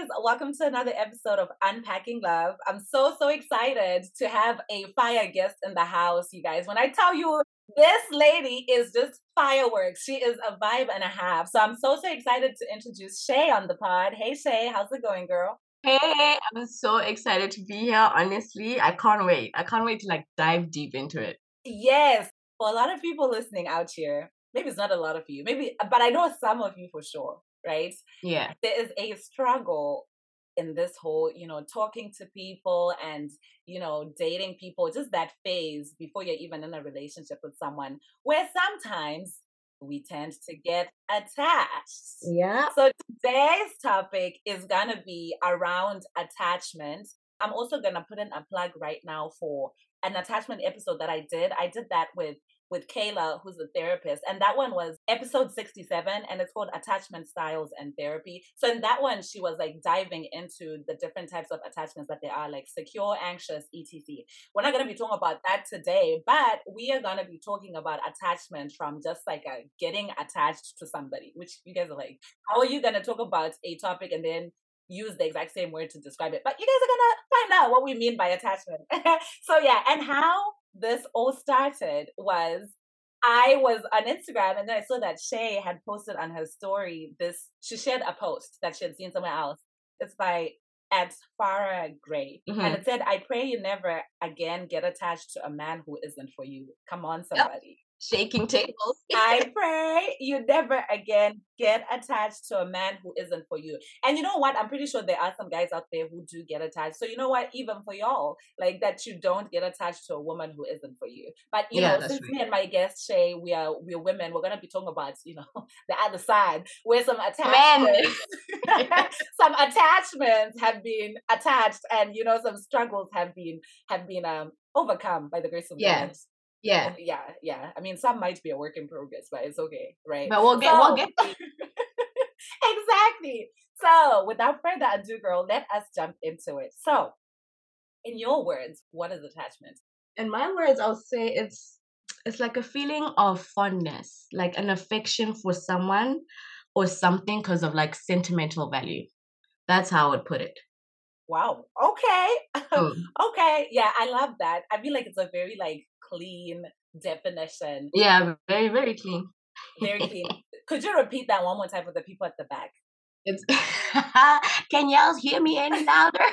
guys, welcome to another episode of Unpacking Love. I'm so, so excited to have a fire guest in the house, you guys. When I tell you this lady is just fireworks, she is a vibe and a half. So I'm so, so excited to introduce Shae on the pod. Hey, Shae, how's it going, girl? Hey, I'm so excited to be here. Honestly, I can't wait. I can't wait to like dive deep into it. Yes. For a lot of people listening out here, maybe it's not a lot of you, maybe, but I know some of you for sure right? Yeah. There is a struggle in this whole, you know, talking to people and, you know, dating people, just that phase before you're even in a relationship with someone, where sometimes we tend to get attached. Yeah. So today's topic is going to be around attachment. I'm also going to put in a plug right now for an attachment episode that I did. I did that with with Kayla, who's a therapist. And that one was episode 67, and it's called Attachment Styles and Therapy. So in that one, she was like diving into the different types of attachments that there are, like secure, anxious, etc. We're not going to be talking about that today, but we are going to be talking about attachment from just like a getting attached to somebody, which you guys are like, how are you going to talk about a topic and then use the exact same word to describe it. But you guys are gonna find out what we mean by attachment. so yeah, and how this all started was I was on Instagram and then I saw that Shae had posted on her story this she shared a post that she had seen somewhere else. It's by at Farrah Gray. Mm-hmm. And it said, I pray you never again get attached to a man who isn't for you. Come on, somebody shaking tables. I pray you never again get attached to a man who isn't for you. And you know what? I'm pretty sure there are some guys out there who do get attached. So you know what? Even for y'all, like that you don't get attached to a woman who isn't for you. But you yeah, know, since me and my guest Shae, we are we're women, we're gonna be talking about, you know, the other side where some attachments some attachments have been attached and you know some struggles have been have been um overcome by the grace of. God. Yeah. Yeah, yeah. I mean, some might be a work in progress, but it's okay, right? But we'll get, so, we'll get. exactly. So, without further ado, girl, let us jump into it. So, in your words, what is attachment? In my words, I'll say it's it's like a feeling of fondness, like an affection for someone or something because of like sentimental value. That's how I would put it. Wow. Okay. Mm. okay. Yeah, I love that. I feel like it's a very like clean definition. Yeah, very, very clean. Very clean. Could you repeat that one more time for the people at the back? It's can y'all hear me any louder?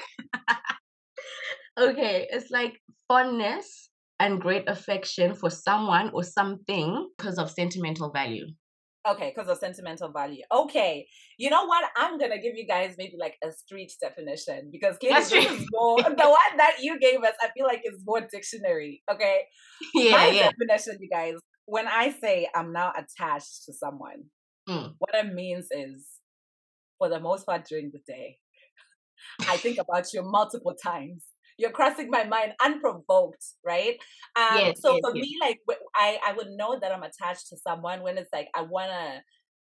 okay, it's like fondness and great affection for someone or something because of sentimental value. Okay, because of sentimental value. Okay, you know what? I'm gonna give you guys maybe like a street definition because clearly this is more the one that you gave us. I feel like is more dictionary. Okay, yeah, My yeah. definition, you guys. When I say I'm now attached to someone, mm. what it means is, for the most part during the day, I think about you multiple times you're crossing my mind unprovoked, right? Um, yes, so yes, for yes. me, like I, I would know that I'm attached to someone when it's like I wanna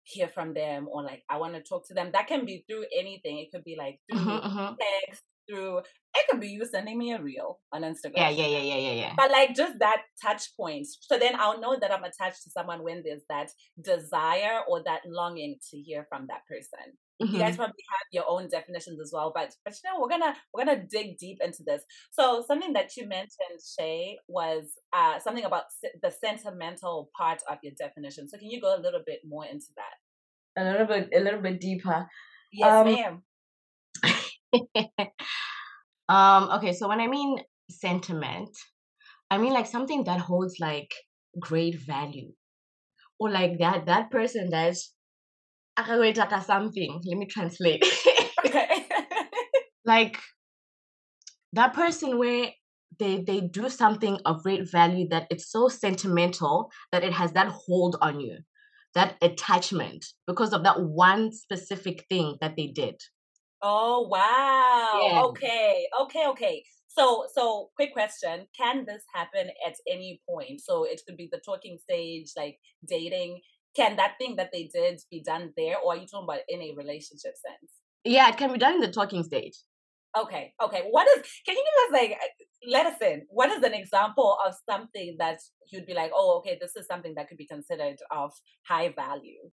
hear from them or like I want to talk to them. That can be through anything. It could be like through mm-hmm, mm-hmm. text, through it could be you sending me a reel on Instagram. Yeah, yeah, yeah, yeah, yeah, yeah. But like just that touch point. So then I'll know that I'm attached to someone when there's that desire or that longing to hear from that person. Mm-hmm. You guys mm-hmm. probably have your own definitions as well, but but you know we're gonna we're gonna dig deep into this. So something that you mentioned, Shae, was uh, something about the sentimental part of your definition. So can you go a little bit more into that? A little bit, a little bit deeper. Yes, um, ma'am. um. Okay. So when I mean sentiment, I mean like something that holds like great value, or like that that person that's something. Let me translate. okay. like that person where they they do something of great value that it's so sentimental that it has that hold on you that attachment because of that one specific thing that they did oh wow. Yeah. okay okay okay. So so quick question can this happen at any point? So it could be the talking stage like dating. Can that thing that they did be done there or are you talking about in a relationship sense? Yeah it can be done in the talking stage. Okay okay. What is can you give us like let us in. What is an example of something that you'd be like oh okay this is something that could be considered of high value.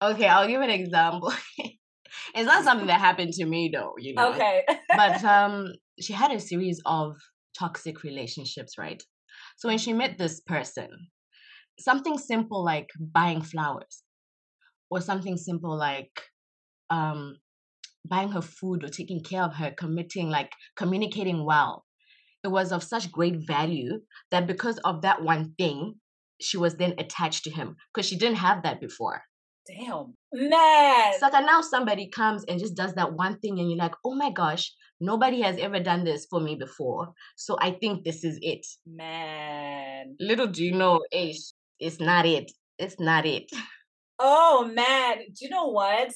Okay i'll give an example it's not something that happened to me though, you know. Okay. but um she had a series of toxic relationships, right? So when she met this person, something simple like buying flowers or something simple like um buying her food or taking care of her, committing like communicating well. It was of such great value that because of that one thing, she was then attached to him because she didn't have that before. Damn. Man. So that now somebody comes and just does that one thing, and you're like, oh my gosh, nobody has ever done this for me before. So I think this is it. Man. Little do you know, Ish, it's not it. It's not it. Oh man. Do you know what?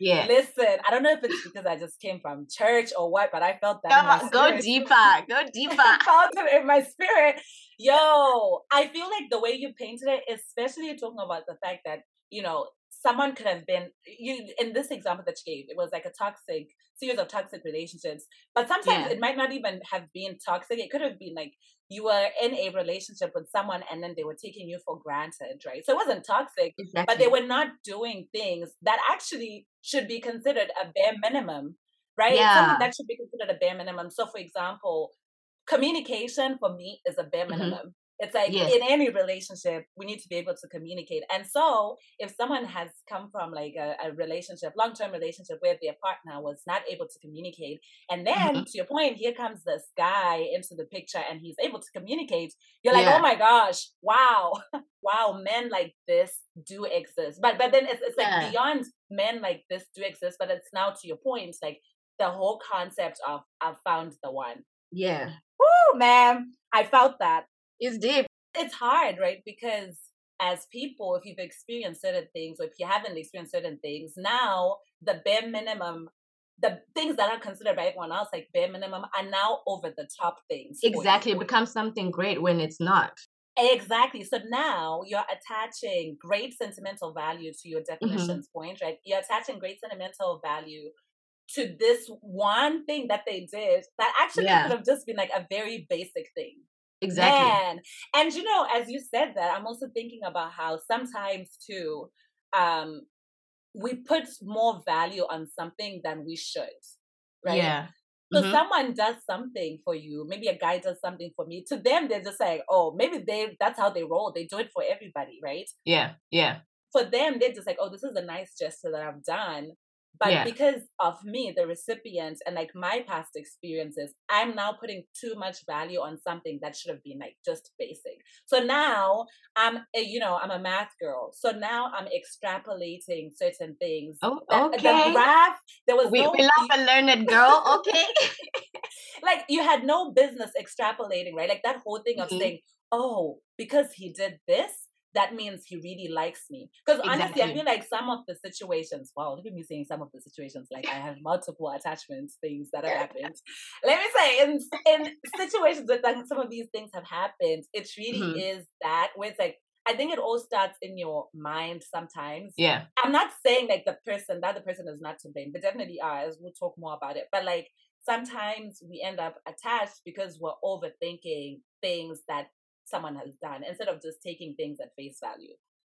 Yeah. Listen, I don't know if it's because I just came from church or what, but I felt that. Come in my on, go deeper. Go deeper. I felt it in my spirit. Yo, I feel like the way you painted it, especially talking about the fact that, you know, someone could have been you in this example that you gave, it was like a toxic series of toxic relationships. But sometimes Yeah. it might not even have been toxic. It could have been like you were in a relationship with someone and then they were taking you for granted, right? So it wasn't toxic, Exactly. but they were not doing things that actually should be considered a bare minimum, right? Yeah. Something that should be considered a bare minimum. So, for example, communication for me is a bare Mhm. minimum. It's like Yes. in any relationship, we need to be able to communicate. And so, if someone has come from like a, a relationship, long term relationship where their partner was not able to communicate, and then Mhm. to your point, here comes this guy into the picture and he's able to communicate, you're like, Yeah. oh my gosh, wow, wow, men like this do exist. But but then it's, it's like beyond men like this do exist, but it's now to your point, like the whole concept of I've found the one. Yeah. Woo, man, I felt that It's deep. it's hard, right? Because as people, if you've experienced certain things or if you haven't experienced certain things, now the bare minimum, the things that are considered by everyone else like bare minimum are now over the top things. Exactly. It becomes something great when it's not. Exactly. So now you're attaching great sentimental value to your Mm-hmm. definitions point, right? You're attaching great sentimental value to this one thing that they did that actually Yeah. could have just been like a very basic thing. Exactly. Man. And you know, as you said that, I'm also thinking about how sometimes too, um, we put more value on something than we should. Right. Yeah. So Mhm. someone does something for you, maybe a guy does something for me. To them, they're just like, oh, maybe they that's how they roll. They do it for everybody, right? Yeah. Yeah. For them, they're just like, oh, this is a nice gesture that I've done. But Yeah. because of me, the recipient, and like my past experiences, I'm now putting too much value on something that should have been like just basic. So now I'm, a, you know, I'm a math girl. So now I'm extrapolating certain things. Oh, That- okay. The graph, there was we, no we love a learned girl. Okay. like you had no business extrapolating, right? Like that whole thing of Mhm. saying, "Oh, because he did this, that means he really likes me." Because honestly, I Exactly. feel like some of the situations. Wow, look at me saying some of the situations. Like I have multiple attachments, things that have happened. Let me say, in in situations that like, some of these things have happened, it really Mhm. is that where it's like. I think it all starts in your mind sometimes. Yeah. I'm not saying like the person, that the person is not to blame, but definitely are, as we'll talk more about it. But like sometimes we end up attached because we're overthinking things that someone has done instead of just taking things at face value.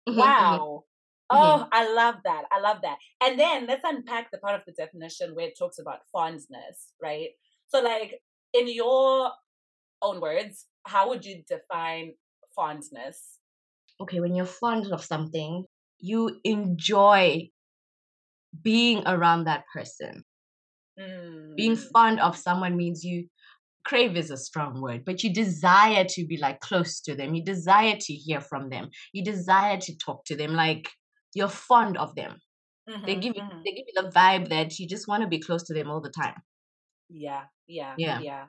Mhm, mhm. Wow. Oh, I love that. I love that. And then let's unpack the part of the definition where it talks about fondness, right? So, like, in your own words, how would you define fondness? Okay, when you're fond of something, you enjoy being around that person. Being Mm, fond of someone means you crave is a strong word, but you desire to be like close to them. You desire to hear from them. You desire to talk to them. Like you're fond of them. They mhm, give you mhm. they give you the vibe that you just want to be close to them all the time. Yeah, yeah, Yeah. yeah.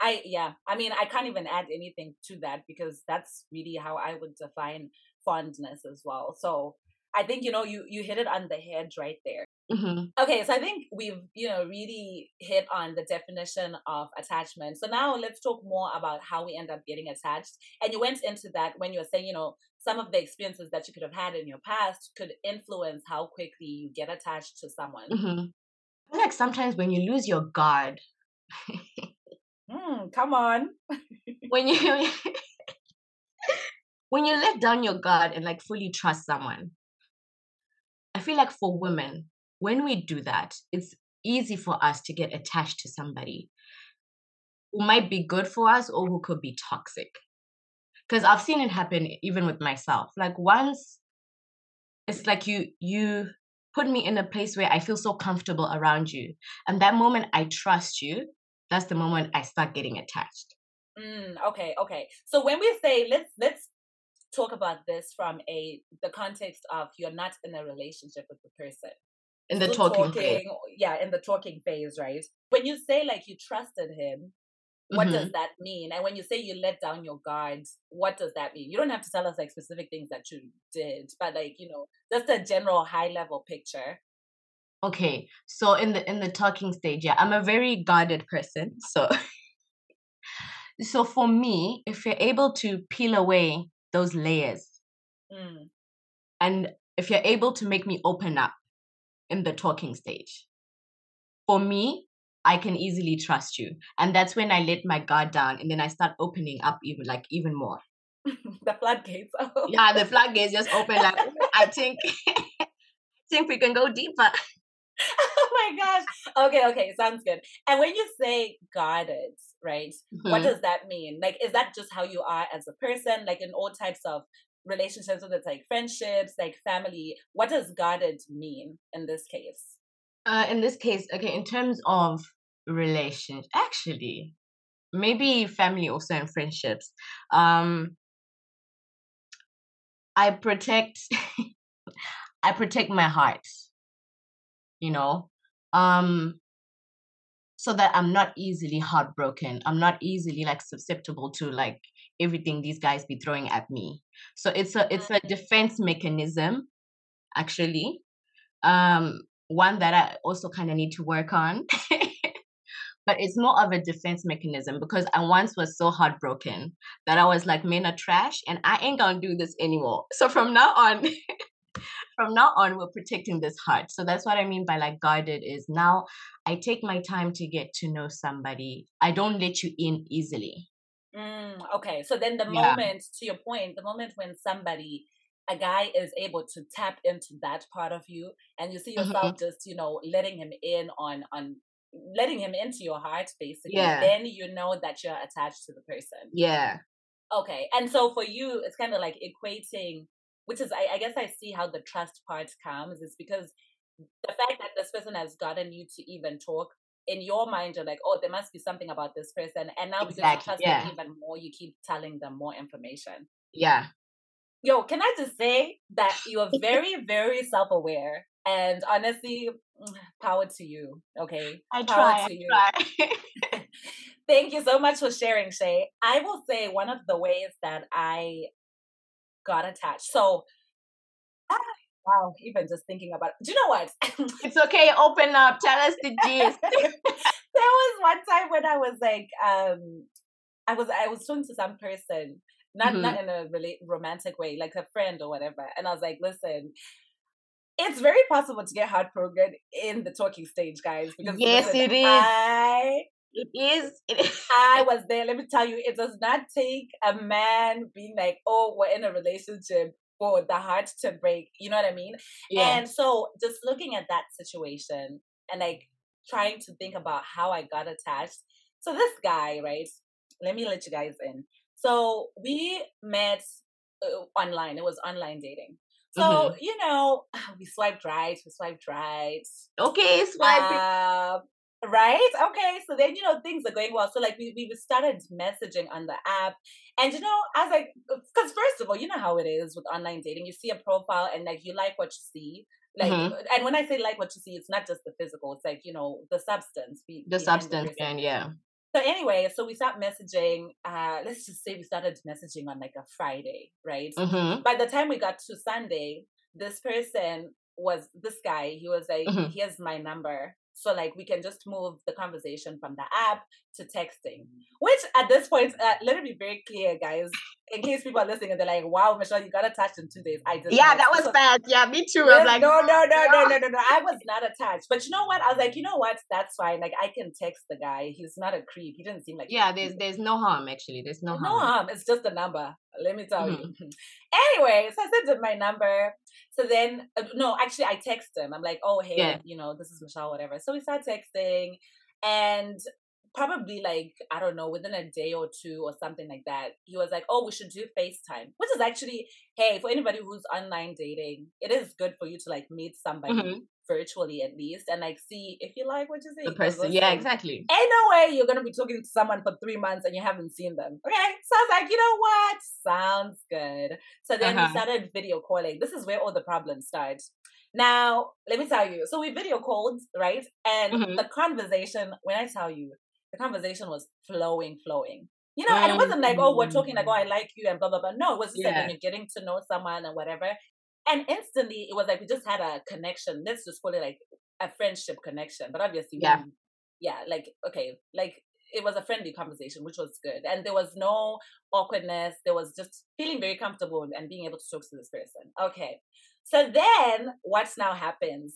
I yeah. I mean, I can't even add anything to that because that's really how I would define fondness as well. So I think you know you you hit it on the head right there. Hmm Okay, so I think we've you know really hit on the definition of attachment. So now let's talk more about how we end up getting attached. And you went into that when you were saying you know some of the experiences that you could have had in your past could influence how quickly you get attached to someone. hmm like sometimes when you lose your guard, Mm, come on. when you when you let down your guard and like fully trust someone, I feel like for women, when we do that, it's easy for us to get attached to somebody who might be good for us or who could be toxic. Because I've seen it happen even with myself. Like once it's like you you put me in a place where I feel so comfortable around you. And that moment I trust you, that's the moment I start getting attached. Mm, okay, okay. So when we say let's let's talk about this from a the context of you're not in a relationship with the person. In the talking, talking phase. yeah, in the talking phase, right? When you say like you trusted him, what mm-hmm. does that mean? And when you say you let down your guards, what does that mean? You don't have to tell us like specific things that you did, but like, you know, just a general high level picture. Okay. So in the in the talking stage, yeah, I'm a very guarded person. So so for me, if you're able to peel away those layers mm. and if you're able to make me open up in the talking stage, for me, I can easily trust you. And that's when I let my guard down and then I start opening up even like even more. the floodgates. Oh. Yeah, the floodgates just open like I think I think we can go deeper. oh my gosh. Okay, okay, sounds good. And when you say guarded, right? Mm-hmm. What does that mean? Like is that just how you are as a person? Like in all types of relationships, whether it's like friendships, like family, what does guarded mean in this case? Uh, in this case, okay, in terms of relations actually maybe family also and friendships um i protect i protect my heart you know um so that i'm not easily heartbroken i'm not easily like susceptible to like everything these guys be throwing at me so it's a it's a defense mechanism actually um one that i also kind of need to work on but it's more of a defense mechanism because I once was so heartbroken that I was like, men are trash and I ain't gonna do this anymore. So from now on, from now on, we're protecting this heart. So that's what I mean by like guarded is now I take my time to get to know somebody. I don't let you in easily. Mm, okay. So then the yeah. moment, to your point, the moment when somebody a guy is able to tap into that part of you and you see yourself mm-hmm. just you know letting him in on on letting him into your heart basically yeah. then you know that you're attached to the person yeah okay and so for you it's kind of like equating which is I, I guess i see how the trust part comes is because the fact that this person has gotten you to even talk in your mind you're like oh there must be something about this person and now because exactly. you trust yeah. them even more you keep telling them more information yeah yo can i just say that you're very very self-aware and honestly, mm, power to you. Okay. I power try. To I you. try. Thank you so much for sharing, Shae. I will say one of the ways that I got attached. So, wow, even just thinking about it. Do you know what? it's okay. Open up. Tell us the gist. there was one time when I was like, um, I was I was talking to some person, not mm-hmm. not in a really romantic way, like a friend or whatever, and I was like, listen, it's very possible to get hard heartbroken in the talking stage, guys. Because yes, listen, it is. I, it is. It is. I was there. Let me tell you, it does not take a man being like, "Oh, we're in a relationship." For the heart to break, you know what I mean? Yeah. And so, just looking at that situation and like trying to think about how I got attached. So, this guy, right? Let me let you guys in. So, we met uh, online, it was online dating. So, mm-hmm. you know, we swiped right, we swiped right. Okay, swipe. Uh, right? Okay. So then, you know, things are going well. So, like, we, we started messaging on the app. And, you know, I was like, because first of all, you know how it is with online dating. You see a profile and, like, you like what you see. Like, mm-hmm. and when I say like what you see, it's not just the physical, it's like, you know, the substance. The substance, and yeah. So anyway, so we start messaging. Uh, let's just say we started messaging on like a Friday, right? Mm-hmm. By the time we got to Sunday, this person was this guy. He was like, mm-hmm. "Here's my number." So like we can just move the conversation from the app to texting. Which at this point, uh, let me be very clear, guys. In case people are listening and they're like, "Wow, Michelle, you got attached in two days." I did. Yeah, that was so, fast. Yeah, me too. I was like, no, no, no, no, no, no, no. I was not attached. But you know what? I was like, you know what? That's fine. Like I can text the guy. He's not a creep. He didn't seem like. Yeah, there's there's no harm actually. There's no harm. No harm. It's just a number. Let me tell Mhm. you. anyway, so I sent him my number. So then, uh, no, actually, I text him. I'm like, oh, hey, Yeah. you know, this is Michelle, whatever. So we start texting, and probably like I don't know, within a day or two or something like that, he was like, "Oh, we should do FaceTime," which is actually, hey, for anybody who's online dating, it is good for you to like meet somebody Mhm. Virtually at least and like see if you like what you see. The person. Yeah, exactly. Ain't no way you're gonna be talking to someone for three months and you haven't seen them. Okay, so I was like, you know what? Sounds good. So then we Uh-huh. started video calling. This is where all the problems start. Now, let me tell you. So we video called, right? And Mhm. the conversation, when I tell you, the conversation was flowing, flowing. You know, and it wasn't like, oh, we're talking like, oh, I like you and blah, blah, blah. No, it was just like when you're getting to know someone and whatever. And instantly, it was like we just had a connection. Let's just call it like a friendship connection. But obviously, Yeah. we, yeah, like, okay, like it was a friendly conversation, which was good. And there was no awkwardness. There was just feeling very comfortable and being able to talk to this person. Okay. So then what now happens?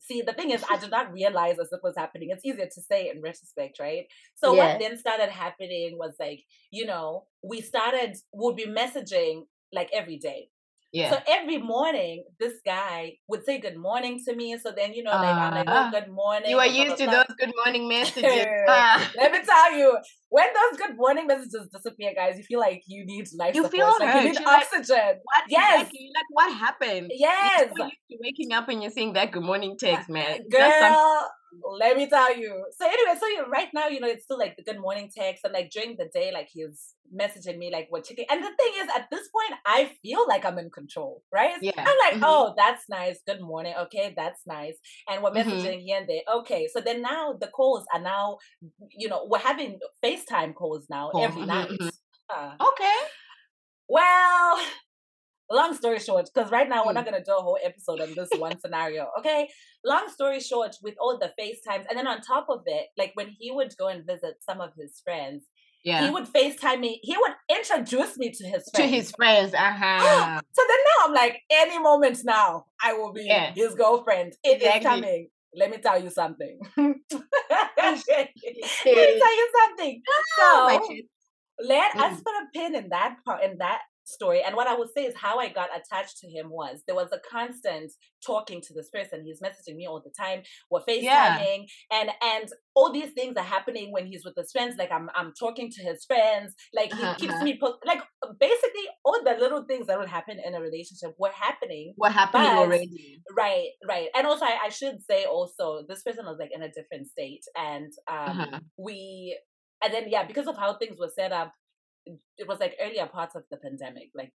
See, the thing is, I did not realize as it was happening. It's easier to say in retrospect, right? So what then started happening was like, you know, we started, we'll be messaging like every day. Yeah. So every morning, this guy would say good morning to me. So then, you know, like I'm like, oh, good morning. you blah, used to those good morning messages. Ah. Let me tell you, when those good morning messages disappear, guys, you feel like you need life You support. feel like you need You're like, oxygen. What Yes. exactly? Like what happened? Yes. You're so waking up and you're seeing that good morning text, man. Girl, let me tell you. So anyway, so you right now, you know, it's still like the good morning text, and like during the day, like he's messaging me, like we're checking. And the thing is, at this point, I feel like I'm in control, right? Yeah. I'm like, Mhm. oh, that's nice. Good morning. Okay, that's nice. And we're Mhm. messaging here and there. Okay, so then now the calls are now, you know, we're having FaceTime calls now Calls, every mhm, night. Uh, Okay. well, long story short, because right now we're not gonna do a whole episode on this one scenario. Okay. Long story short, with all the FaceTimes, and then on top of it, like when he would go and visit some of his friends, Yeah. he would FaceTime me. He would introduce me to his to friends. his friends. Uh-huh. so then now I'm like, any moment now, I will be Yeah. his girlfriend. It is Exactly. coming. Let me tell you something. Let me tell you something. Oh, So let us Mm. put a pin in that part in that story and what i would say is how i got attached to him was there was a constant talking to this person he's messaging me all the time we're facetiming Yeah. and and all these things are happening when he's with his friends like i'm i'm talking to his friends like he Uh-huh, keeps me post like basically all the little things that would happen in a relationship were happening What happening But- already? right right and also I, I should say also this person was like in a different state and um Uh-huh. we and then yeah because of how things were set up it was like earlier parts of the pandemic like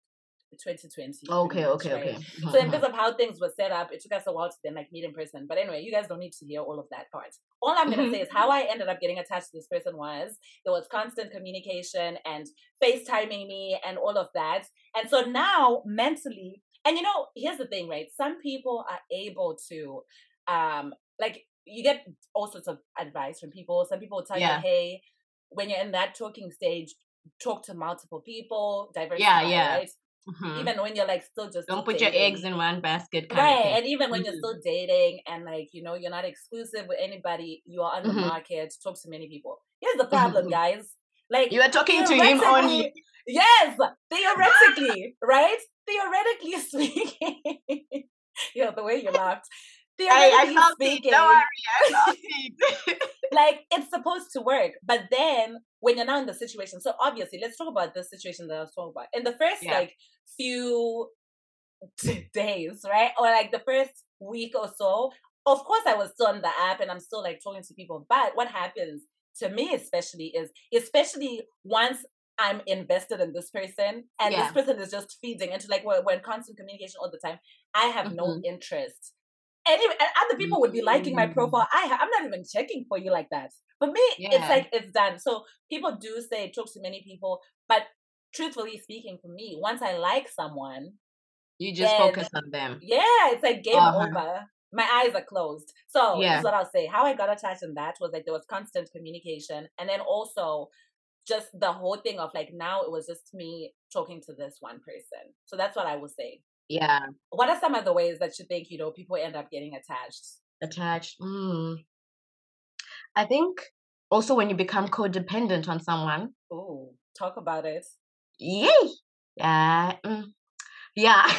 2020 Okay, much, okay, right? okay. Mhm, so mhm. because of how things were set up it took us a while to then like meet in person but anyway you guys don't need to hear all of that part all i'm gonna Mhm. say is how i ended up getting attached to this person was there was constant communication and facetiming me and all of that and so now mentally and you know here's the thing right some people are able to um like you get all sorts of advice from people some people will tell Yeah. you hey when you're in that talking stage talk to multiple people diversify yeah. right Mhm. even when you're like still just Don't put your eggs in one basket. Kind right and even when you're Mhm. still dating and like you know you're not exclusive with anybody you are on the Mhm. market talk to many people here's the problem guys like You are talking to him only. yes theoretically right theoretically speaking yo the way you laughed Hey, I felt it. speaking worry, I it. like it's supposed to work but then when you're now in the situation so obviously let's talk about this situation that i was talking about in the first Yeah. like few days right or like the first week or so of course i was still on the app and i'm still like talking to people but what happens to me especially is especially once i'm invested in this person and Yeah. this person is just feeding into like we're, we're in constant communication all the time i have no Mhm. interest and other people would be liking my Mm. profile. I ha- I'm not even checking for you like that. For me, it's like it's done. So people do say talk to many people, but truthfully speaking, for me, once I like someone, You just Then- focus on them. yeah, it's like game Uh-huh. over. My eyes are closed. So Yeah. is what I'll say. How I got attached in that was like there was constant communication, and then also just the whole thing of like now it was just me talking to this one person. So that's what I will say. Yeah. What are some of the ways that you think you know people end up getting attached? Attached. Mm. I think also when you become codependent on someone, Oh, talk about it. yay! Yeah. Mm, yeah.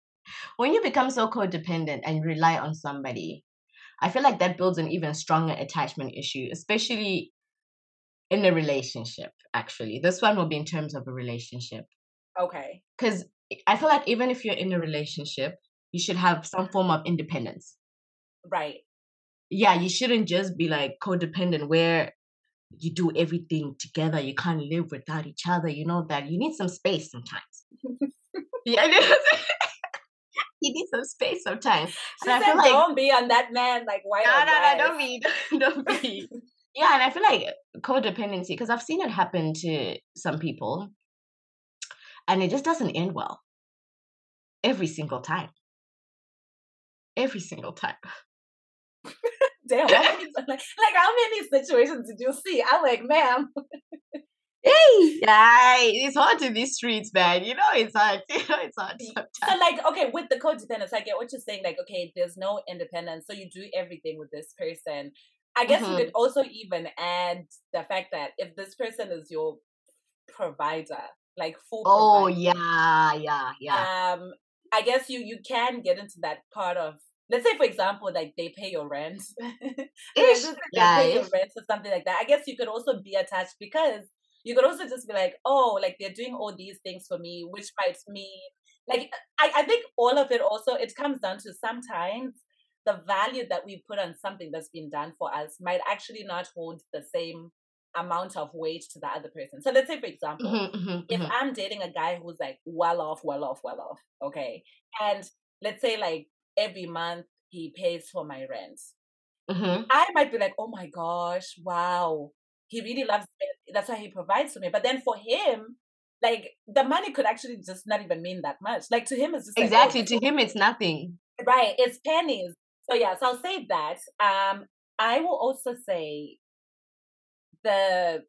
when you become so codependent and rely on somebody, I feel like that builds an even stronger attachment issue, especially in a relationship, actually. This one will be in terms of a relationship. Okay. Because I feel like even if you're in a relationship, you should have some form of independence. Right. Yeah, you shouldn't just be like codependent where you do everything together. You can't live without each other. You know that you need some space sometimes. yeah, you need some space sometimes. She and said, like, "Don't be on that man." Like, why? No, no, no, don't be, don't be. yeah, and I feel like codependency because I've seen it happen to some people, and it just doesn't end well. Every single time. Every single time. Damn, how many, like, like how many situations did you see? I'm like, ma'am. hey, yeah, it's hard in these streets, man. You know, it's hard. You know, it's hard. Sometimes. So, like, okay, with the codependence, I get what you're saying. Like, okay, there's no independence, so you do everything with this person. I guess mm-hmm. you could also even add the fact that if this person is your provider, like full. Oh provider, yeah, yeah, yeah. Um, I guess you you can get into that part of let's say for example like they pay your rent Ish, yeah, pay your rent or something like that i guess you could also be attached because you could also just be like oh like they're doing all these things for me which might mean like I, I think all of it also it comes down to sometimes the value that we put on something that's been done for us might actually not hold the same amount of weight to the other person. So let's say, for example, mm-hmm, mm-hmm, if mm-hmm. I'm dating a guy who's like well off, well off, well off, okay, and let's say like every month he pays for my rent, mm-hmm. I might be like, oh my gosh, wow, he really loves me. That's why he provides for me. But then for him, like the money could actually just not even mean that much. Like to him, it's just exactly like, oh, to him, it's nothing. Right, it's pennies. So yeah, so I'll say that. Um, I will also say the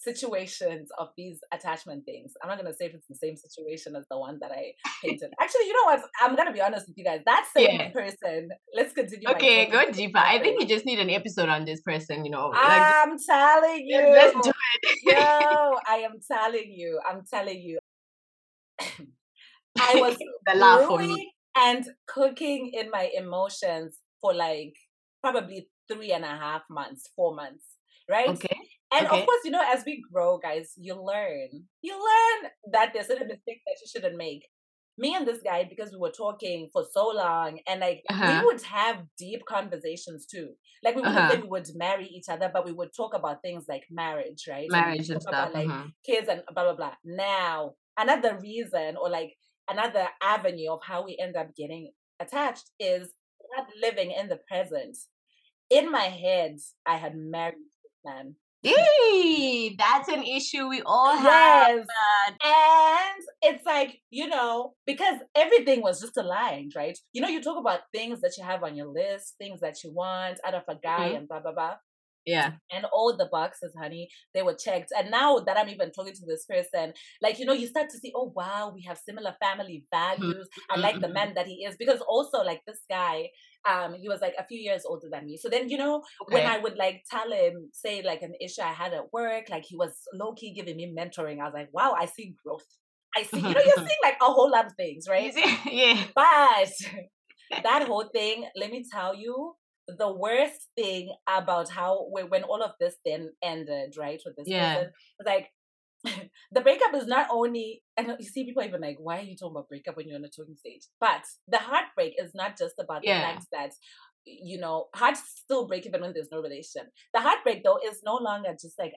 situations of these attachment things. I'm not gonna say if it's the same situation as the one that I painted. Actually, you know what? I'm gonna be honest with you guys. That same yeah. person. Let's continue. Okay, go deeper. I think you just need an episode on this person. You know, like, I'm telling you. Let's do it. Yo, I am telling you. I'm telling you. I was the laugh for me and cooking in my emotions for like probably three and a half months, four months, right? Okay. And okay. of course, you know, as we grow, guys, you learn. You learn that there's certain mistakes that you shouldn't make. Me and this guy, because we were talking for so long, and like uh-huh. we would have deep conversations too. Like we wouldn't uh-huh. say we would marry each other, but we would talk about things like marriage, right? Marriage and, and stuff, about, like uh-huh. kids and blah blah blah. Now, another reason or like another avenue of how we end up getting attached is not living in the present. In my head, I had married this man. Hey, that's an issue we all have. Yes. And it's like, you know, because everything was just aligned, right? You know, you talk about things that you have on your list, things that you want out of a guy mm-hmm. and blah, blah, blah. Yeah. And all the boxes, honey, they were checked. And now that I'm even talking to this person, like, you know, you start to see, oh, wow, we have similar family mm-hmm. values. I like the mm-hmm. man that he is. Because also, like, this guy, um, he was like a few years older than me. So then, you know, okay. when I would like tell him, say, like an issue I had at work, like he was low key giving me mentoring. I was like, wow, I see growth. I see, you know, you're seeing like a whole lot of things, right? yeah. But that whole thing, let me tell you, the worst thing about how when all of this then ended, right, with this yeah. person, like the breakup is not only and you see people even like, why are you talking about breakup when you're on a talking stage? But the heartbreak is not just about yeah. the fact that you know, hearts still break even when there's no relation. The heartbreak though is no longer just like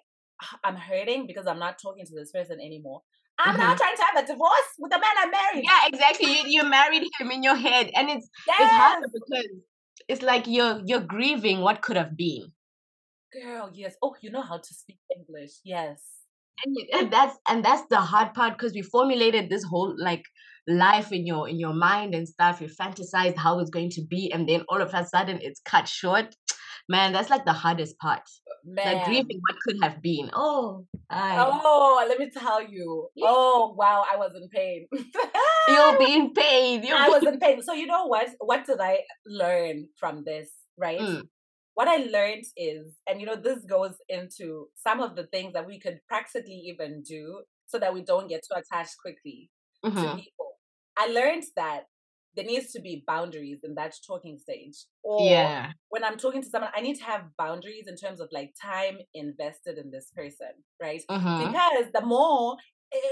I'm hurting because I'm not talking to this person anymore. I'm mm-hmm. now trying to have a divorce with the man I married. Yeah, exactly. You, you married him in your head, and it's yes. it's hard because it's like you're you're grieving what could have been. Girl, yes. Oh, you know how to speak English. Yes. And, and that's and that's the hard part because we formulated this whole like life in your in your mind and stuff. You fantasized how it's going to be, and then all of a sudden it's cut short. Man, that's like the hardest part. Man. Like grieving what could have been. Oh, I... oh, let me tell you. Oh, wow, I was in pain. You'll be in pain. You'll I was in pain. So you know what? What did I learn from this? Right. Mm. What I learned is, and you know, this goes into some of the things that we could practically even do so that we don't get too attached quickly Mhm. to people. I learned that there needs to be boundaries in that talking stage. Or Yeah. when I'm talking to someone, I need to have boundaries in terms of like time invested in this person, right? Mhm. Because the more,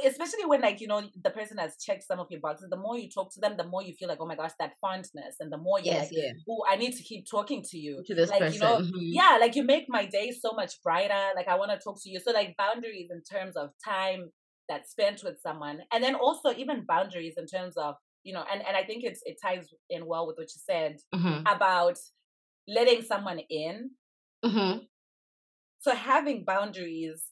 especially when like you know the person has checked some of your boxes, the more you talk to them, the more you feel like, oh my gosh, that fondness, and the more you're Yes, like, yeah. oh, I need to keep talking to you. To this like person. you know, mhm. yeah, like you make my day so much brighter. Like I want to talk to you. So like boundaries in terms of time that's spent with someone, and then also even boundaries in terms of you know, and and I think it's it ties in well with what you said Mhm. about letting someone in. Mhm. So having boundaries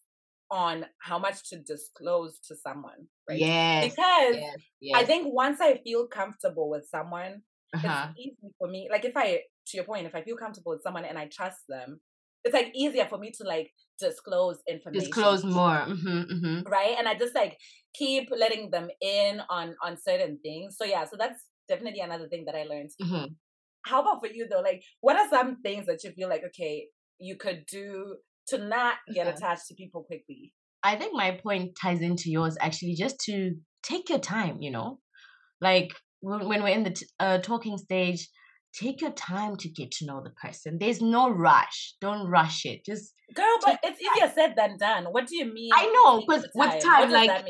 on how much to disclose to someone, right? Yes. Because Yes. I think once I feel comfortable with someone, Uh-huh. it's easy for me. Like if I, to your point, if I feel comfortable with someone and I trust them, it's like easier for me to like disclose information. Disclose more. Mhm. Mhm. right? And I just like keep letting them in on on certain things. So yeah, so that's definitely another thing that I learned. Mhm. How about for you though? Like, what are some things that you feel like okay you could do to not get Okay. attached to people quickly? I think my point ties into yours actually, just to take your time, you know? Like when, when we're in the t- uh, talking stage, take your time to get to know the person. There's no rush. Don't rush it. Just, Girl, but it's easier said than done. What do you mean? I know, take 'cause the with What time, does like-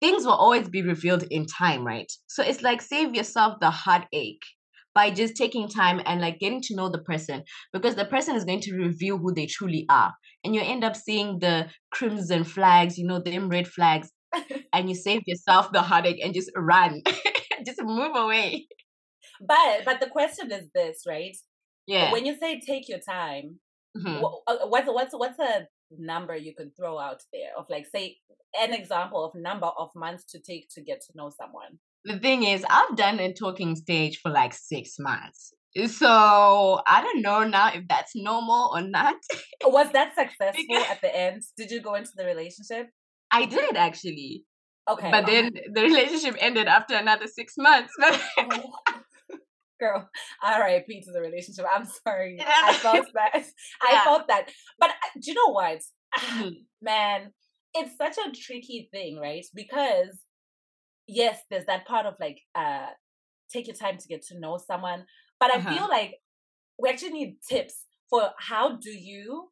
things will always be revealed in time, right? So it's like save yourself the heartache by just taking time and like getting to know the person because the person is going to reveal who they truly are. And you end up seeing the crimson flags, you know, them red flags, and you save yourself the heartache and just run. just move away. But but the question is this, right? Yeah. When you say take your time, Mhm. wha- uh, what's what's what's a number you could throw out there of like say an example of number of months to take to get to know someone? The thing is, I've done a talking stage for like six months. So I don't know now if that's normal or not. Was that successful Because- at the end? Did you go into the relationship? I did actually. Okay. But then the relationship ended after another six months. Girl, R.I.P. to the relationship. I'm sorry. I felt that. I Yeah. felt that. But uh, do you know what? Mhm. Man, it's such a tricky thing, right? Because yes, there's that part of like uh take your time to get to know someone. But I Uh-huh. feel like we actually need tips for how do you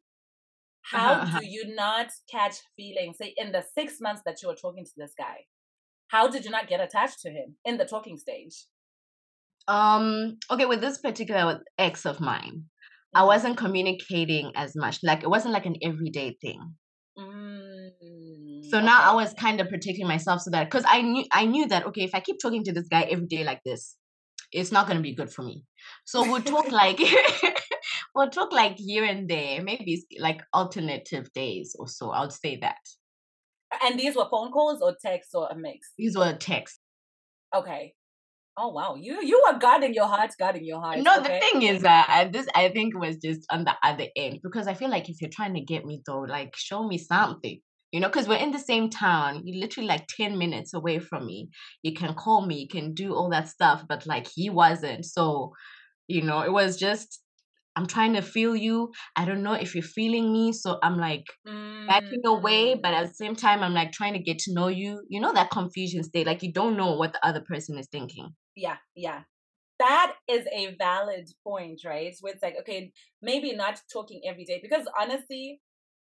how Uh-huh, uh-huh. do you not catch feelings? Say in the six months that you were talking to this guy, how did you not get attached to him in the talking stage? Um, okay, with this particular ex of mine, I Mhm. wasn't communicating as much. Like it wasn't like an everyday thing. Mm, So now I was kind of protecting myself so that because I knew I knew that okay, if I keep talking to this guy every day like this, it's not gonna be good for me. So we'll talk like we'll talk like here and there, maybe like alternative days or so. I'll say that. And these were phone calls or texts or a mix? These were texts. Okay. Oh wow, you you were guarding your heart, guarding your heart. No, okay. the thing is that I, this I think was just on the other end because I feel like if you're trying to get me though, like show me something, you know, because we're in the same town. You're literally like ten minutes away from me. You can call me, you can do all that stuff, but like he wasn't. So, you know, it was just I'm trying to feel you. I don't know if you're feeling me, so I'm like backing away, but Mm, at the same time, I'm like trying to get to know you. You know that confusion state, like you don't know what the other person is thinking. Yeah, yeah. That is a valid point, right? Where it's like, okay, maybe not talking every day because honestly,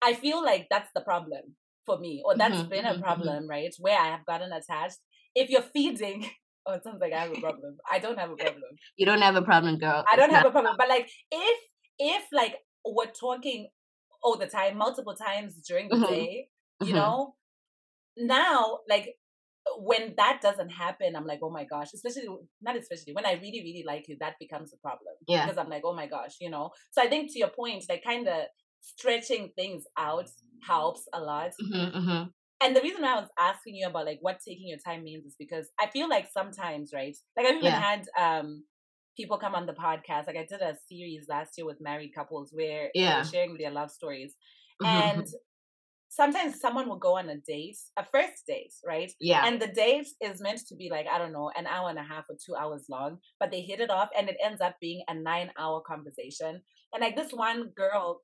I feel like that's the problem for me, or that's Mhm, been a mhm. problem, right? Where I have gotten attached. If you're feeding, oh, it sounds like I have a problem. I don't have a problem. You don't have a problem, girl. I don't have a problem. But like if if like we're talking all the time, multiple times during the Mhm, day, you mhm. know, now like when that doesn't happen, I'm like, oh my gosh, especially not especially when I really, really like you, that becomes a problem. Yeah. Because I'm like, oh my gosh, you know. So I think to your point, like kind of stretching things out helps a lot. Mhm, mhm. And the reason why I was asking you about like what taking your time means is because I feel like sometimes, right? Like I've even Yeah. had um people come on the podcast. Like I did a series last year with married couples where they Yeah. were sharing their love stories. Mhm, mhm. And sometimes someone will go on a date, a first date, right? Yeah. And the date is meant to be like, I don't know, an hour and a half or two hours long, but they hit it off and it ends up being a nine hour conversation. And like this one girl,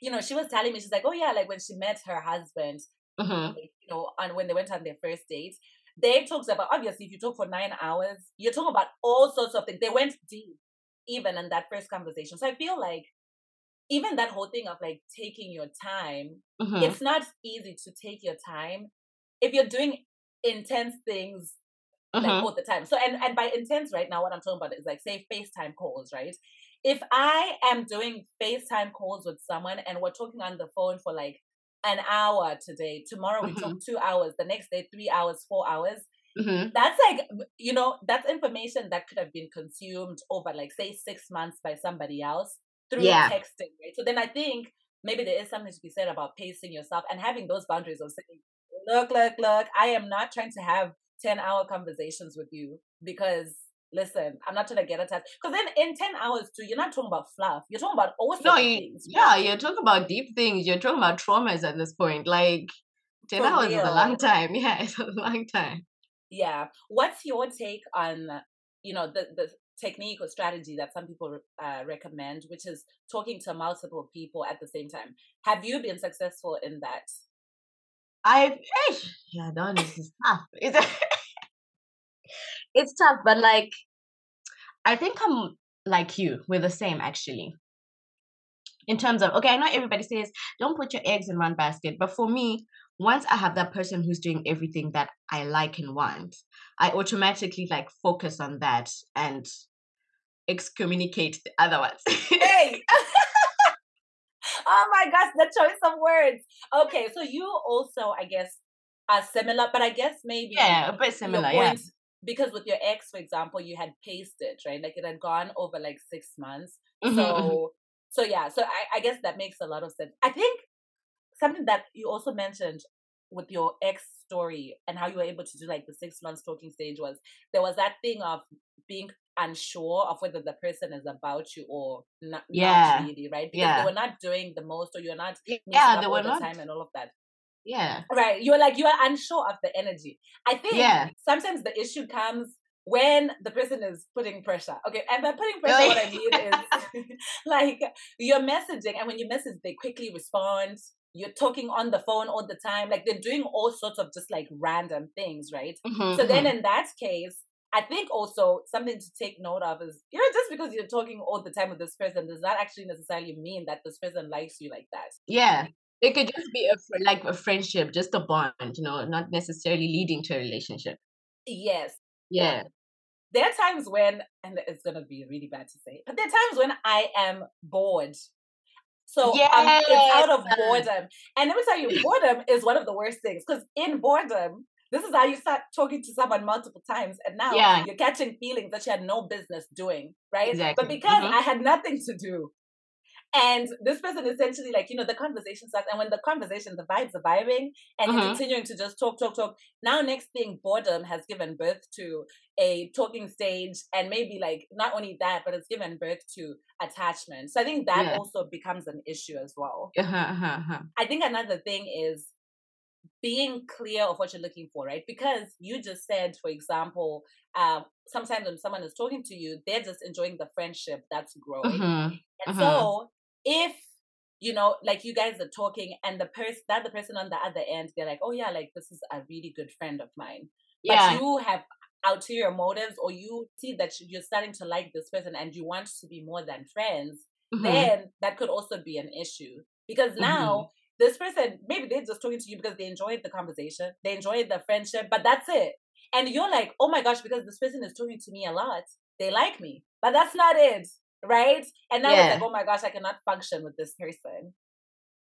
you know, she was telling me, she's like, oh yeah, like when she met her husband, Mhm. you know, and when they went on their first date, they talked about obviously if you talk for nine hours, you're talking about all sorts of things. They went deep even in that first conversation. So I feel like even that whole thing of like taking your time, Mhm. it's not easy to take your time if you're doing intense things like Mhm. all the time. So and and by intense right now, what I'm talking about is like say FaceTime calls, right? If I am doing FaceTime calls with someone and we're talking on the phone for like an hour today, tomorrow we talk Mhm. two hours, the next day three hours, four hours. Mhm. That's like you know that's information that could have been consumed over like say six months by somebody else through Yeah. texting, right? So then I think maybe there is something to be said about pacing yourself and having those boundaries of saying, look, look, look, I am not trying to have 10 hour conversations with you because listen, I'm not trying to get attached. Because then in 10 hours too, you're not talking about fluff. You're talking about all No, you, things. yeah, right? you're talking about deep things. You're talking about traumas at this point. Like, 10 For hours is a long time. Yeah, it's a long time. Yeah. What's your take on, you know, the, the technique or strategy that some people uh, recommend, which is talking to multiple people at the same time? Have you been successful in that? I, yeah, that one is tough. It's, it's tough, but like, I think I'm like you. We're the same, actually. In terms of, okay, I know everybody says don't put your eggs in one basket, but for me, once I have that person who's doing everything that I like and want, I automatically like focus on that and excommunicate the other ones. Hey! oh my gosh, the choice of words. Okay, so you also, I guess, are similar, but I guess maybe yeah, a bit similar. Yeah. because with your ex, for example, you had paced it, right? Like it had gone over like six months. Mhm, mhm. So so yeah, so I, I guess that makes a lot of sense. I think something that you also mentioned with your ex story and how you were able to do like the six months talking stage was there was that thing of being unsure of whether the person is about you or not, Yeah. not really, right? Because Yeah. they were not doing the most or you're not Yeah, they were the not. time and all of that. Yeah. Right. You're like, you are unsure of the energy. I think Yeah. sometimes the issue comes when the person is putting pressure. Okay. And by putting pressure, what I mean is like you're messaging, and when you message, they quickly respond. You're talking on the phone all the time. Like they're doing all sorts of just like random things, right? Mhm, So then mhm. in that case, I think also something to take note of is, you know, just because you're talking all the time with this person does not actually necessarily mean that this person likes you like that. Yeah. It could just be a fr- like a friendship, just a bond, you know, not necessarily leading to a relationship. Yes. Yeah. there are times when, and it's gonna be really bad to say, but there are times when I am bored. So um, it's out of boredom, and let me tell you, boredom is one of the worst things because in boredom, this is how you start talking to someone multiple times, and now Yeah. you're catching feelings that you had no business doing, right? Exactly. But because Mhm. I had nothing to do, and this person essentially like you know the conversation starts, and when the conversation, the vibes are vibing, and Mhm. continuing to just talk, talk, talk. Now, next thing, boredom has given birth to a talking stage, and maybe like not only that, but it's given birth to attachment. So I think that Yeah. also becomes an issue as well. Uh-huh, uh-huh, uh-huh. I think another thing is being clear of what you're looking for, right? Because you just said, for example, um, sometimes when someone is talking to you, they're just enjoying the friendship that's growing. Mhm, And mhm. so if you know, like you guys are talking and the person that the person on the other end, they're like, Oh yeah, like this is a really good friend of mine. Yeah. But you have ulterior motives or you see that you're starting to like this person and you want to be more than friends, Mhm, then that could also be an issue. Because mhm. now this person, maybe they're just talking to you because they enjoyed the conversation, they enjoyed the friendship, but that's it. And you're like, oh my gosh, because this person is talking to me a lot, they like me. But that's not it, right? And now it's Yeah. like, oh my gosh, I cannot function with this person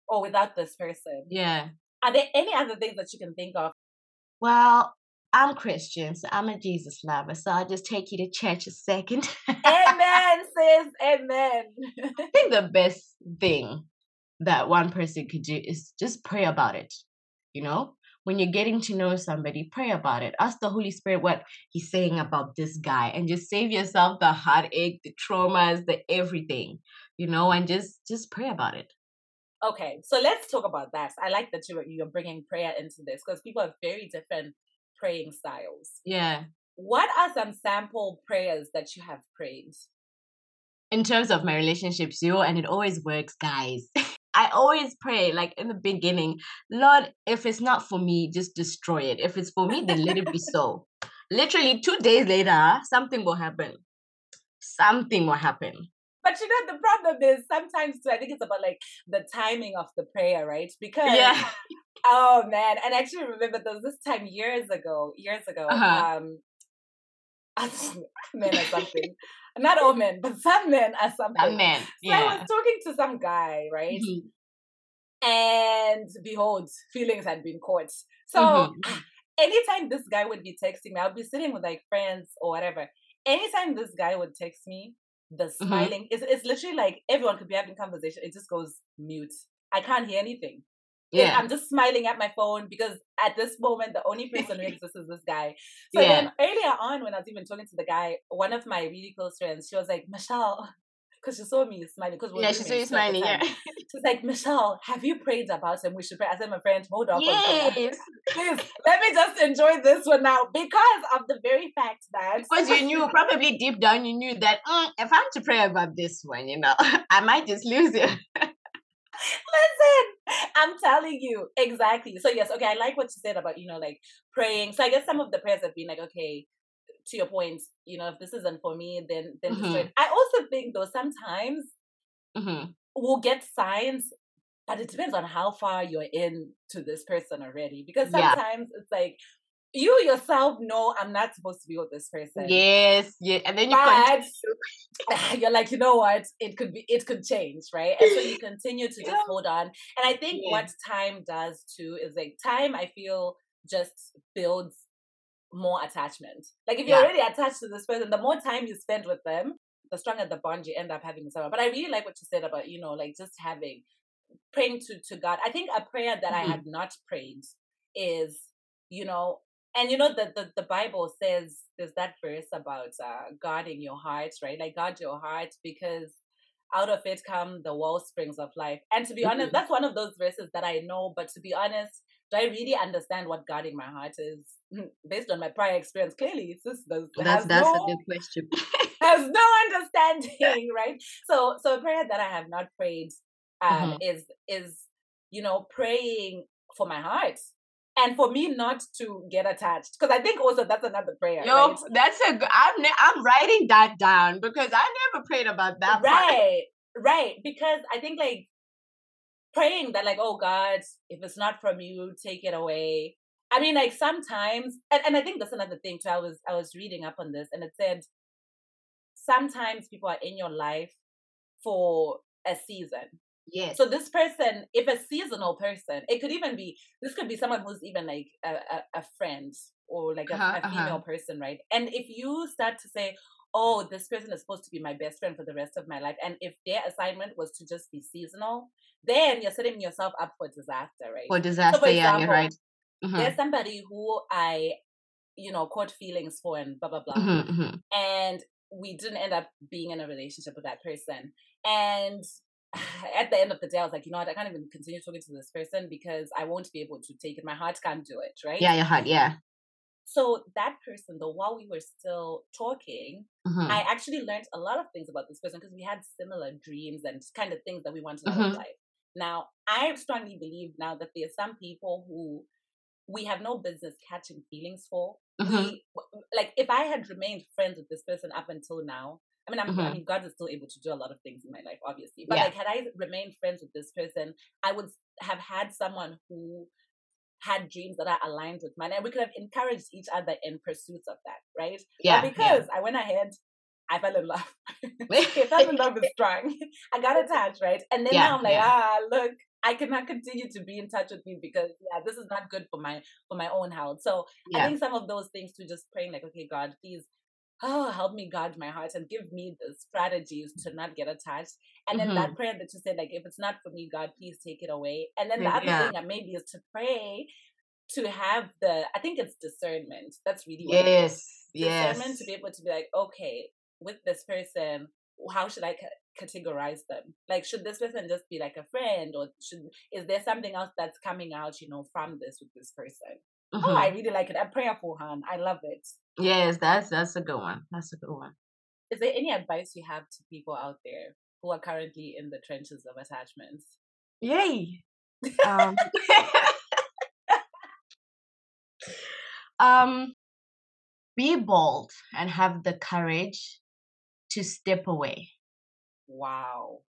or without this person. Yeah. Are there any other things that you can think of? Well, I'm Christian, so I'm a Jesus lover. So I'll just take you to church a second. Amen, sis. Amen. I think the best thing that one person could do is just pray about it. You know, when you're getting to know somebody, pray about it. Ask the Holy Spirit what He's saying about this guy, and just save yourself the heartache, the traumas, the everything. You know, and just just pray about it. Okay, so let's talk about that. I like that you you're bringing prayer into this because people have very different praying styles. Yeah. What are some sample prayers that you have prayed? In terms of my relationships, yo, and it always works, guys. I always pray, like in the beginning, Lord, if it's not for me, just destroy it. If it's for me, then let it be so. Literally two days later, something will happen. Something will happen. But you know, the problem is sometimes too, I think it's about like the timing of the prayer, right? Because Yeah. oh man, and I actually remember there was this time years ago, years ago, Uh-huh. um men or something. Not all men, but some men are something. Amen. So I was talking to some guy, right? Mhm. And behold, feelings had been caught. So Mhm. anytime this guy would be texting me, I'd be sitting with like friends or whatever. Anytime this guy would text me, the Mhm. smiling is it's literally like everyone could be having conversation. It just goes mute. I can't hear anything. Yeah. I'm just smiling at my phone because at this moment the only person who exists is this guy. So Yeah. then earlier on when I was even talking to the guy, one of my really close friends, she was like, Michelle, because she saw me smiling. Because Yeah, she saw you smiling. Yeah. She's like, Michelle, have you prayed about him? We should pray. I said, my friend, hold on. for a second. Yes. Please, let me just enjoy this one now because of the very fact that. Because you knew, probably deep down, you knew that mm, if I'm to pray about this one, you know, I might just lose it. Listen, I'm telling you exactly. So yes, okay, I like what you said about you know like praying. So I guess some of the prayers have been like, okay, to your point, you know, if this isn't for me, then then Mhm. I also think though sometimes hmm we'll get signs, but it depends on how far you're in to this person already. Because Yeah. sometimes it's like you yourself know I'm not supposed to be with this person. Yes, yeah. And then you But you're like, you know what? It could be, it could change, right? And so you continue to just hold on. And I think Yeah. what time does too is like time. I feel just builds more attachment. Like if you're Yeah. already attached to this person, the more time you spend with them, the stronger the bond you end up having with someone. But I really like what you said about you know like just having praying to to God. I think a prayer that I Mhm. have not prayed is you know and you know the, the the bible says there's that verse about uh guarding your heart right like guard your heart because out of it come the well springs of life and to be honest Mhm. that's one of those verses that i know but to be honest do i really understand what guarding my heart is based on my prior experience clearly it's just there's, That's that's no a good question. has no understanding, right? So so a prayer that I have not prayed um Mhm. is is you know praying for my heart and for me not to get attached because I think also that's another prayer, Yo, right? that's a. I'm ne- I'm writing that down because I never prayed about that part. Right, right. Because I think like praying that like oh God, if it's not from you, take it away. I mean like sometimes and, and I think that's another thing too. I was I was reading up on this and it said sometimes people are in your life for a season. Yes. So this person, if a seasonal person, it could even be this could be someone who's even like a, a, a friend or like a, Uh-huh, a female uh-huh. person, right? And if you start to say, "Oh, this person is supposed to be my best friend for the rest of my life," and if their assignment was to just be seasonal, then you're setting yourself up for disaster, right? For disaster, yeah, you're example, right. Mhm, There's somebody who I, you know, caught feelings for and blah blah blah mhm, mhm. and we didn't end up being in a relationship with that person. And at the end of the day, I was like, you know what, I can't even continue talking to this person because I won't be able to take it. My heart can't do it, right? Yeah, your heart, yeah. So that person, though, while we were still talking, Mhm, I actually learned a lot of things about this person because we had similar dreams and kind of things that we wanted Mhm. of life. Now, I strongly believe now that there are some people who we have no business catching feelings for. mhm. We like if I had remained friends with this person up until now. I mean, I'm, I mean, God is still able to do a lot of things in my life, obviously. But Yeah. like, had I remained friends with this person, I would have had someone who had dreams that are aligned with mine, and we could have encouraged each other in pursuits of that, right? Yeah, But yeah. because I went ahead, I fell in love. okay, fell in love is strong. I got attached, right? And then Yeah, now I'm like, yeah. ah, look, I cannot continue to be in touch with you because yeah, this is not good for my for my own health. So I think some of those things to just praying like, okay, God, please, oh, help me guard my heart and give me the strategies to not get attached. And then Mhm. that prayer that you said, like, if it's not for me, God, please take it away. And then the Yeah. other thing that maybe is to pray to have the, I think it's discernment. That's really what it is Yes, discernment yes. to be able to be like, okay, with this person, how should I ca- categorize them? Like, should this person just be like a friend, or should is there something else that's coming out, you know, from this with this person? Oh, I Mhm. really like it. A prayerful hand. I love it. Yes, that's that's a good one. That's a good one. Is there any advice you have to people out there who are currently in the trenches of attachments? Yay. Um, um, be bold and have the courage to step away. Wow.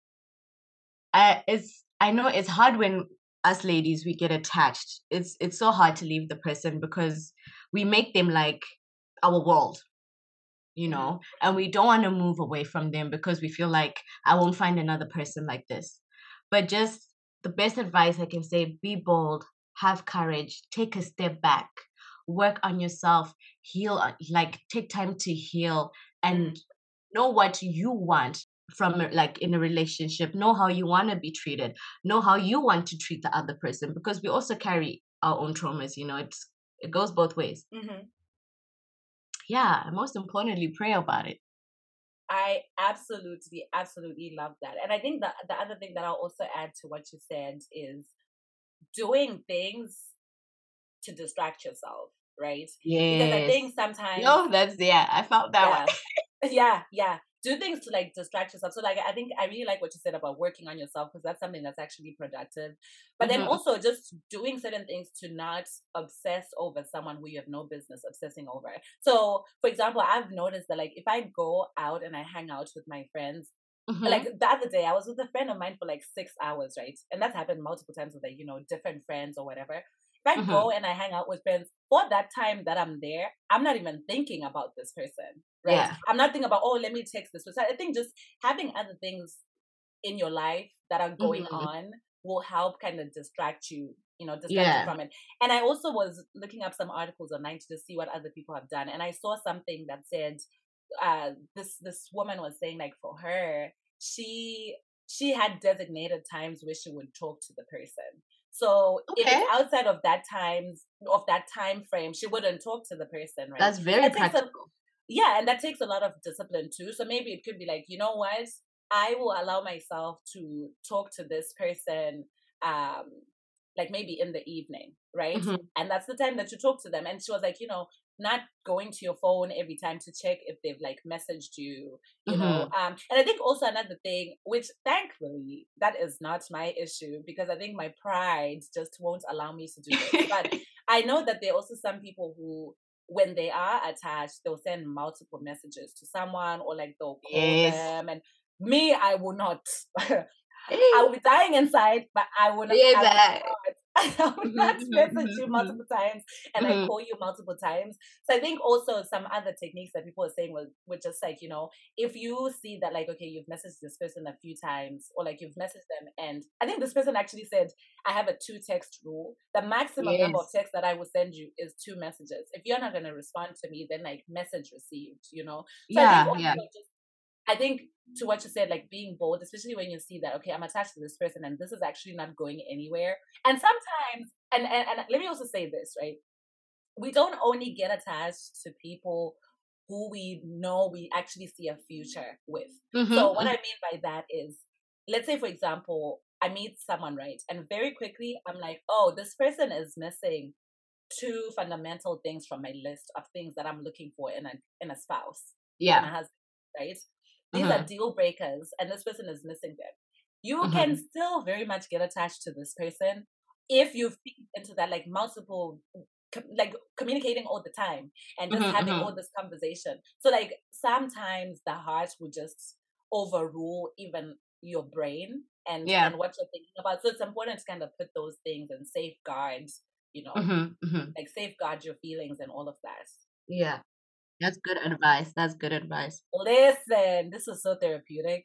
I it's I know it's hard when us ladies we get attached. It's it's so hard to leave the person because we make them like our world. You Mm-hmm. know, and we don't want to move away from them because we feel like I won't find another person like this. But just the best advice I can say be bold, have courage, take a step back, work on yourself, heal, uh, like take time to heal and know what you want from like in a relationship know how you want to be treated know how you want to treat the other person because we also carry our own traumas you know it's it goes both ways. Hmm yeah and most importantly pray about it. I absolutely, absolutely love that. And I think that the other thing that I'll also add to what you said is doing things to distract yourself, right? Because I think sometimes no that's yeah i felt that yeah. One yeah yeah do things to like distract yourself so like i think i really like what you said about working on yourself because that's something that's actually productive but then Mhm. also just doing certain things to not obsess over someone who you have no business obsessing over so for example i've noticed that like if i go out and i hang out with my friends Mhm. like the other day i was with a friend of mine for like six hours right and that's happened multiple times with like you know different friends or whatever if i Mhm. go and i hang out with friends for that time that i'm there i'm not even thinking about this person right. Yeah. i'm not thinking about oh let me text this i think just having other things in your life that are going Mhm. on will help kind of distract you you know distract Yeah. you from it. And i also was looking up some articles online to just see what other people have done and i saw something that said uh this this woman was saying like for her she she had designated times where she would talk to the person. So if it's outside of that times of that time frame she wouldn't talk to the person right? That's very practical yeah and that takes a lot of discipline too so maybe it could be like you know what i will allow myself to talk to this person um like maybe in the evening right Mhm. and that's the time that you talk to them and she was like you know not going to your phone every time to check if they've like messaged you you know Mm-hmm. um and i think also another thing which thankfully that is not my issue because i think my pride just won't allow me to do this but i know that there are also some people who when they are attached they'll send multiple messages to someone or like they'll call Yes. them and me i will not I will be dying inside, but I will not. Yes, I will not, I will not Mhm, message mhm, you mhm. multiple times and I Mhm. call you multiple times. So I think also some other techniques that people are saying were, were just like, you know, if you see that like, okay, you've messaged this person a few times or like you've messaged them and I think this person actually said, I have a two text rule. The maximum number of Yes. texts that I will send you is two messages. If you're not going to respond to me, then like message received, you know? So I yeah yeah just I think to what you said, like being bold, especially when you see that, okay, I'm attached to this person and this is actually not going anywhere. And sometimes, and, and, and let me also say this, right? We don't only get attached to people who we know we actually see a future with. Mhm, So what mhm. I mean by that is, let's say for example, I meet someone, right? And very quickly I'm like, oh, this person is missing two fundamental things from my list of things that I'm looking for in a in a spouse in yeah a husband, right? These are Mhm. deal breakers, and this person is missing them. You Mhm. can still very much get attached to this person if you feed into that like multiple, com- like communicating all the time and just Mhm, having mhm. all this conversation. So like sometimes the heart will just overrule even your brain and Yeah. and what you're thinking about. So it's important to kind of put those things and safeguard, you know, like safeguard your feelings and all of that. yeah that's good advice that's good advice Listen, this was so therapeutic.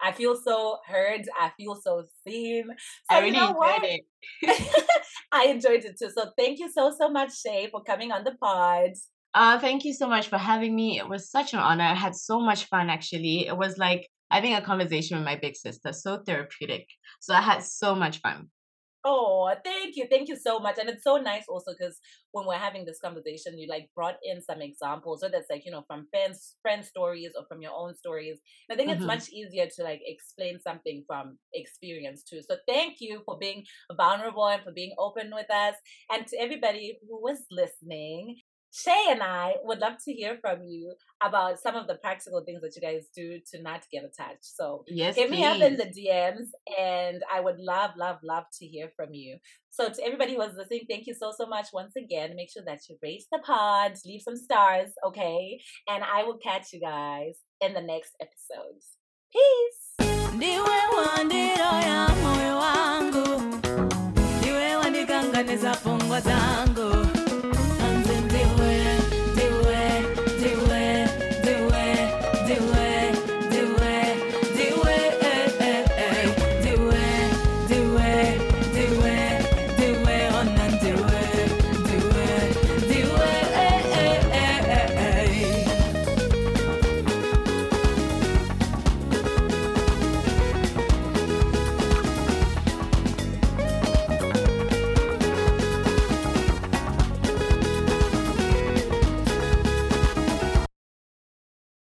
I feel so heard. I feel so seen. So i you really know enjoyed it I enjoyed it too. So thank you so so much, Shae, for coming on the pod. Uh, thank you so much for having me. It was such an honor. I had so much fun actually. It was like having a conversation with my big sister, so therapeutic. So I had so much fun. Oh, thank you. Thank you so much. And it's so nice also because when we're having this conversation, you like brought in some examples. So that's like, you know, from friends friend stories or from your own stories. And I think it's Mhm. much easier to like explain something from experience too. So thank you for being vulnerable and for being open with us. And to everybody who was listening, Shae and I would love to hear from you about some of the practical things that you guys do to not get attached. So Yes, hit me up in the DMs and I would love, love, love to hear from you. So to everybody who was listening, thank you so, so much once again. Make sure that you rate the pod, leave some stars, okay? And I will catch you guys in the next episodes. Peace.